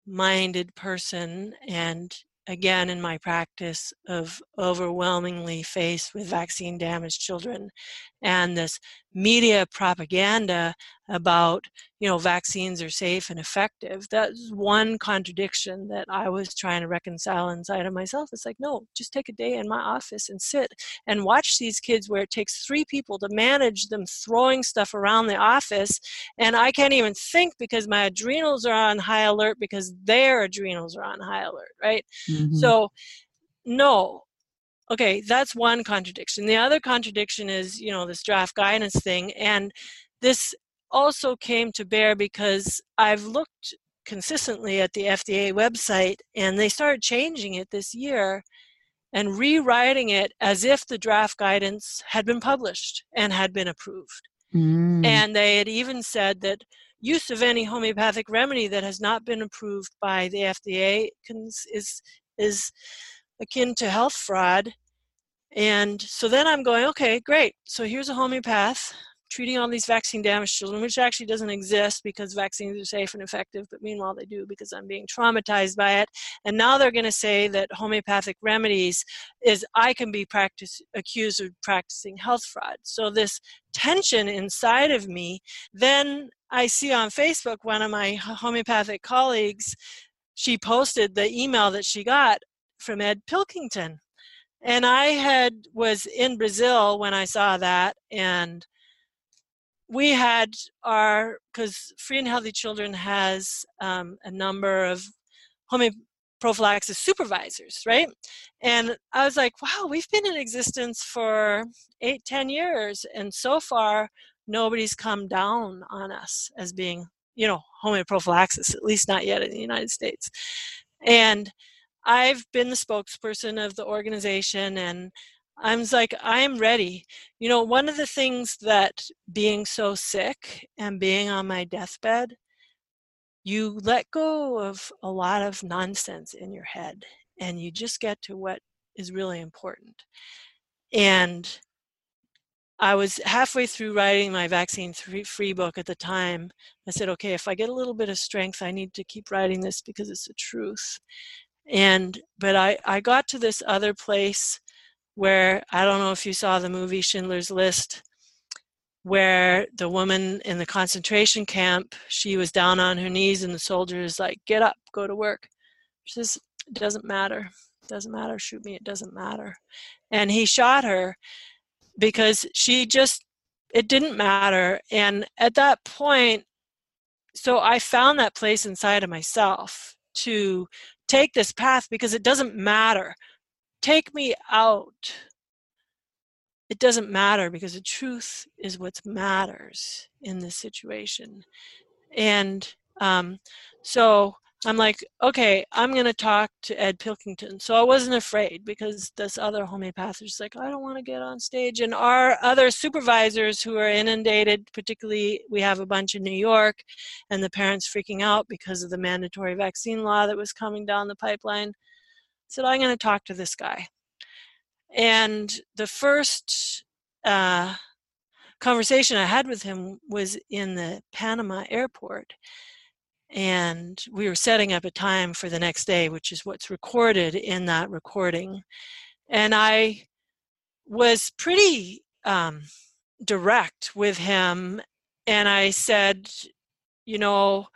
minded person, and again in my practice of overwhelmingly faced with vaccine damaged children and this media propaganda about you know vaccines are safe and effective that's one contradiction that i was trying to reconcile inside of myself it's like no just take a day in my office and sit and watch these kids where it takes three people to manage them throwing stuff around the office and i can't even think because my adrenals are on high alert because their adrenals are on high alert right mm-hmm. so no okay that's one contradiction the other contradiction is you know this draft guidance thing and this also came to bear because i've looked consistently at the fda website and they started changing it this year and rewriting it as if the draft guidance had been published and had been approved mm. and they had even said that use of any homeopathic remedy that has not been approved by the fda is is akin to health fraud. And so then I'm going, okay, great. So here's a homeopath treating all these vaccine damaged children, which actually doesn't exist because vaccines are safe and effective, but meanwhile they do because I'm being traumatized by it. And now they're going to say that homeopathic remedies is I can be practice, accused of practicing health fraud. So this tension inside of me, then I see on Facebook one of my homeopathic colleagues, she posted the email that she got from Ed Pilkington. And I had was in Brazil when I saw that and we had our because free and healthy children has um, a number of home prophylaxis supervisors right and i was like wow we've been in existence for eight ten years and so far nobody's come down on us as being you know homeoprophylaxis at least not yet in the united states and I've been the spokesperson of the organization and I'm like, I am ready. You know, one of the things that being so sick and being on my deathbed, you let go of a lot of nonsense in your head and you just get to what is really important. And I was halfway through writing my vaccine free book at the time. I said, okay, if I get a little bit of strength, I need to keep writing this because it's the truth and but i i got to this other place where i don't know if you saw the movie schindler's list where the woman in the concentration camp she was down on her knees and the soldier is like get up go to work. She says it doesn't matter it doesn't matter shoot me it doesn't matter. And he shot her because she just it didn't matter. And at that point so i found that place inside of myself to take this path because it doesn't matter. Take me out. It doesn't matter because the truth is what matters in this situation. And um, so I'm like, okay, I'm going to talk to Ed Pilkington. So I wasn't afraid because this other homeopath was like, I don't want to get on stage. And our other supervisors who are inundated, particularly we have a bunch in New York, and the parents freaking out because of the mandatory vaccine law that was coming down the pipeline, said, I'm going to talk to this guy. And the first uh, conversation I had with him was in the Panama airport and we were setting up a time for the next day, which is what's recorded in that recording. And I was pretty um, direct with him and I said, you know,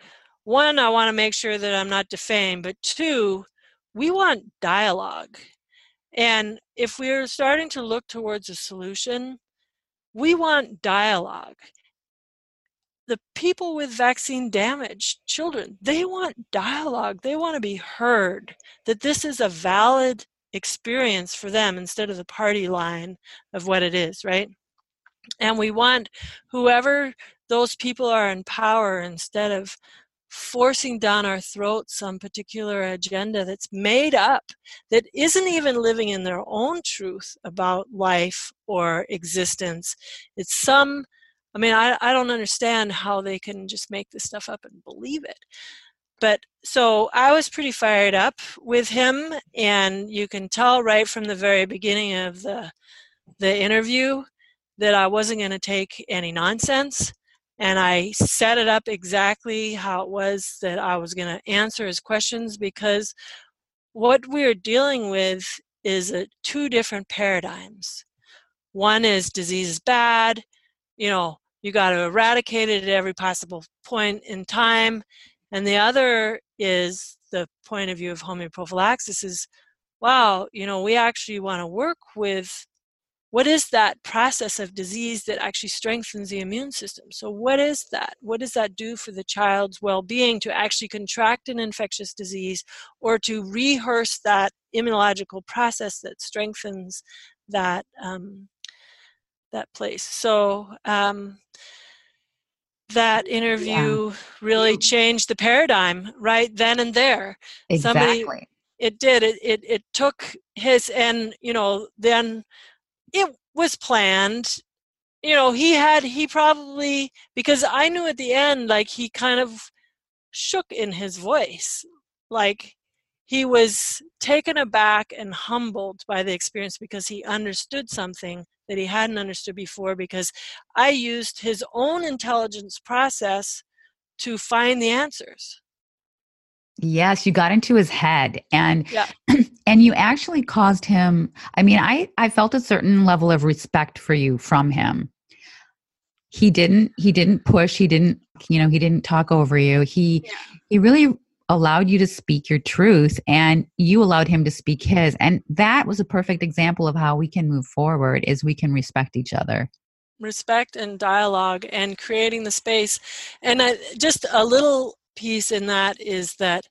one, I want to make sure that I'm not defamed, but two, we want dialogue. And if we're starting to look towards a solution, we want dialogue. The people with vaccine damage, children, they want dialogue. They want to be heard that this is a valid experience for them instead of the party line of what it is, right? And we want whoever those people are in power instead of forcing down our throats some particular agenda that's made up, that isn't even living in their own truth about life or existence. It's some, I mean, I, I don't understand how they can just make this stuff up and believe it. But so I was pretty fired up with him, and you can tell right from the very beginning of the the interview that I wasn't going to take any nonsense and I set it up exactly how it was that I was going to answer his questions because what we're dealing with is a, two different paradigms. One is disease is bad, you know, you got to eradicate it at every possible point in time. And the other is the point of view of homeoprophylaxis is wow, you know, we actually want to work with what is that process of disease that actually strengthens the immune system? So, what is that? What does that do for the child's well being to actually contract an infectious disease or to rehearse that immunological process that strengthens that? Um, that place. So um, that interview yeah. really changed the paradigm right then and there. Exactly. Somebody, it did. It, it it took his and you know then it was planned you know he had he probably because i knew at the end like he kind of shook in his voice like he was taken aback and humbled by the experience because he understood something that he hadn't understood before because i used his own intelligence process to find the answers Yes, you got into his head and yeah. and you actually caused him I mean I I felt a certain level of respect for you from him. He didn't he didn't push, he didn't you know, he didn't talk over you. He yeah. he really allowed you to speak your truth and you allowed him to speak his. And that was a perfect example of how we can move forward is we can respect each other. Respect and dialogue and creating the space. And I, just a little piece in that is that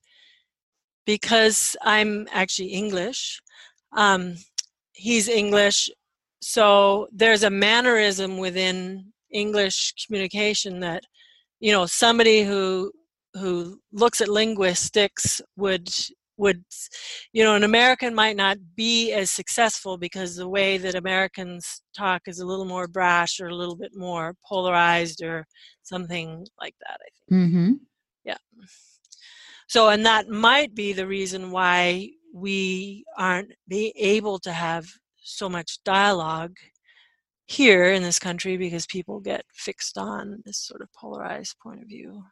because I'm actually English, um, he's English, so there's a mannerism within English communication that you know somebody who who looks at linguistics would would you know an american might not be as successful because the way that americans talk is a little more brash or a little bit more polarized or something like that i think mm-hmm. Yeah. So, and that might be the reason why we aren't be able to have so much dialogue here in this country because people get fixed on this sort of polarized point of view.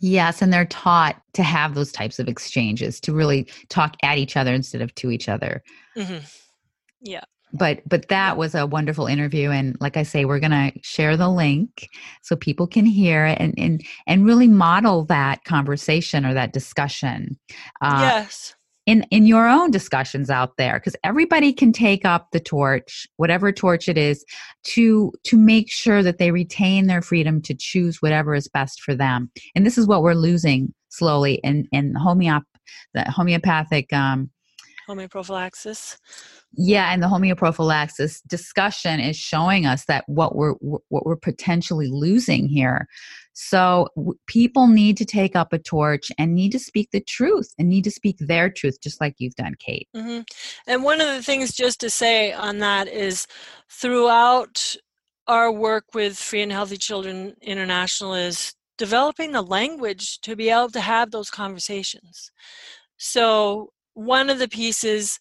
Yes, and they're taught to have those types of exchanges to really talk at each other instead of to each other. Mm-hmm. Yeah but but that was a wonderful interview and like i say we're going to share the link so people can hear it and and and really model that conversation or that discussion uh, yes in in your own discussions out there because everybody can take up the torch whatever torch it is to to make sure that they retain their freedom to choose whatever is best for them. And this is what we're losing slowly in in homeop the homeopathic um homeoprophylaxis. Yeah and the homeoprophylaxis discussion is showing us that what we're what we're potentially losing here so w- people need to take up a torch and need to speak the truth and need to speak their truth just like you've done kate mm-hmm. and one of the things just to say on that is throughout our work with free and healthy children international is developing the language to be able to have those conversations so one of the pieces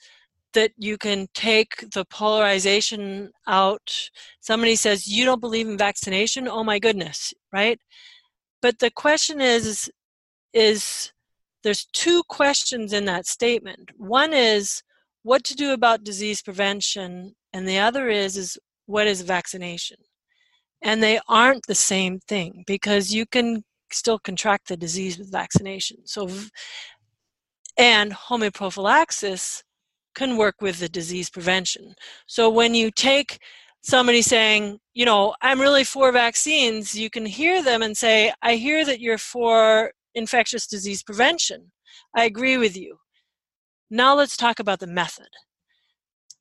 that you can take the polarization out. Somebody says, You don't believe in vaccination? Oh my goodness, right? But the question is, is there's two questions in that statement. One is what to do about disease prevention, and the other is, is what is vaccination? and they aren't the same thing because you can still contract the disease with vaccination. So, and homeoprophylaxis can work with the disease prevention. So when you take somebody saying, you know, I'm really for vaccines, you can hear them and say, I hear that you're for infectious disease prevention. I agree with you. Now let's talk about the method.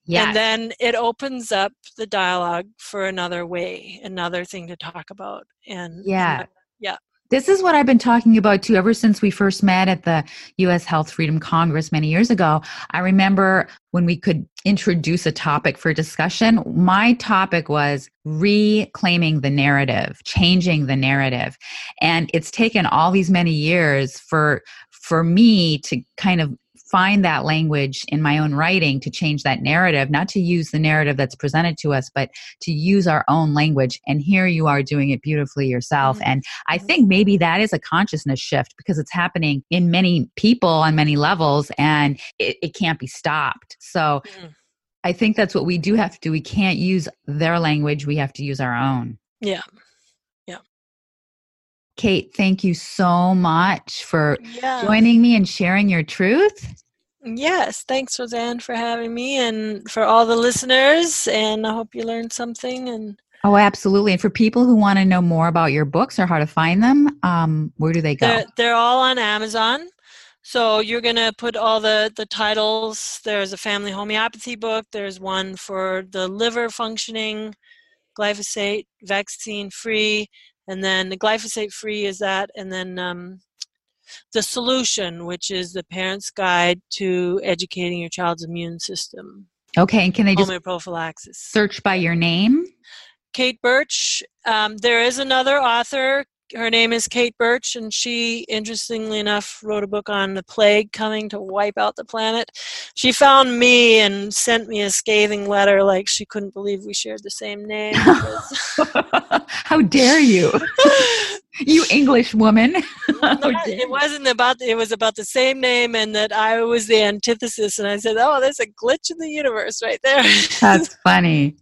Yes. And then it opens up the dialogue for another way, another thing to talk about. And Yeah. and yeah. This is what I've been talking about too ever since we first met at the US Health Freedom Congress many years ago. I remember when we could introduce a topic for discussion, my topic was reclaiming the narrative, changing the narrative. And it's taken all these many years for for me to kind of find that language in my own writing to change that narrative, not to use the narrative that's presented to us, but to use our own language. And here you are doing it beautifully yourself. Mhm. And I think maybe that is a consciousness shift because it's happening in many people on many levels and it, it can't be stopped. So Mhm. I think that's what we do have to do. We can't use their language, we have to use our own. Yeah. Kate, thank you so much for Yeah. joining me and sharing your truth. Yes. Thanks, Rosanne, for having me and for all the listeners. And I hope you learned something. And Oh, absolutely. And for people who want to know more about your books or how to find them, um, where do they go? they're, they're all on Amazon. So you're going to put all the, the titles. There's a family homeopathy book. There's one for the liver functioning, glyphosate vaccine free. And then the glyphosate free is that. And then um, the solution, which is the parent's guide to educating your child's immune system, okay. And can they just prophylaxis? search by your name? Kate Birch. Um, there is another author. Her name is Kate Birch, and she, interestingly enough, wrote a book on the plague coming to wipe out the planet. She found me and sent me a scathing letter, like she couldn't believe we shared the same name. how dare you? you English woman. Not- it wasn't about it was about the same name and that I was the antithesis and I said, "Oh, there's a glitch in the universe right there." That's funny.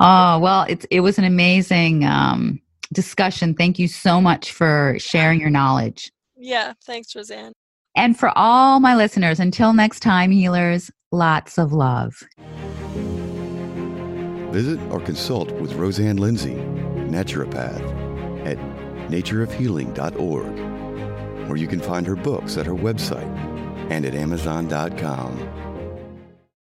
Oh, well, it's it was an amazing um, discussion. Thank you so much for sharing your knowledge. yeah, thanks, Rosanne. And for all my listeners, until next time, healers, lots of love. Visit or consult with Rosanne Lindsay, naturopath, at natureofhealing.org, or you can find her books at her website and at amazon.com.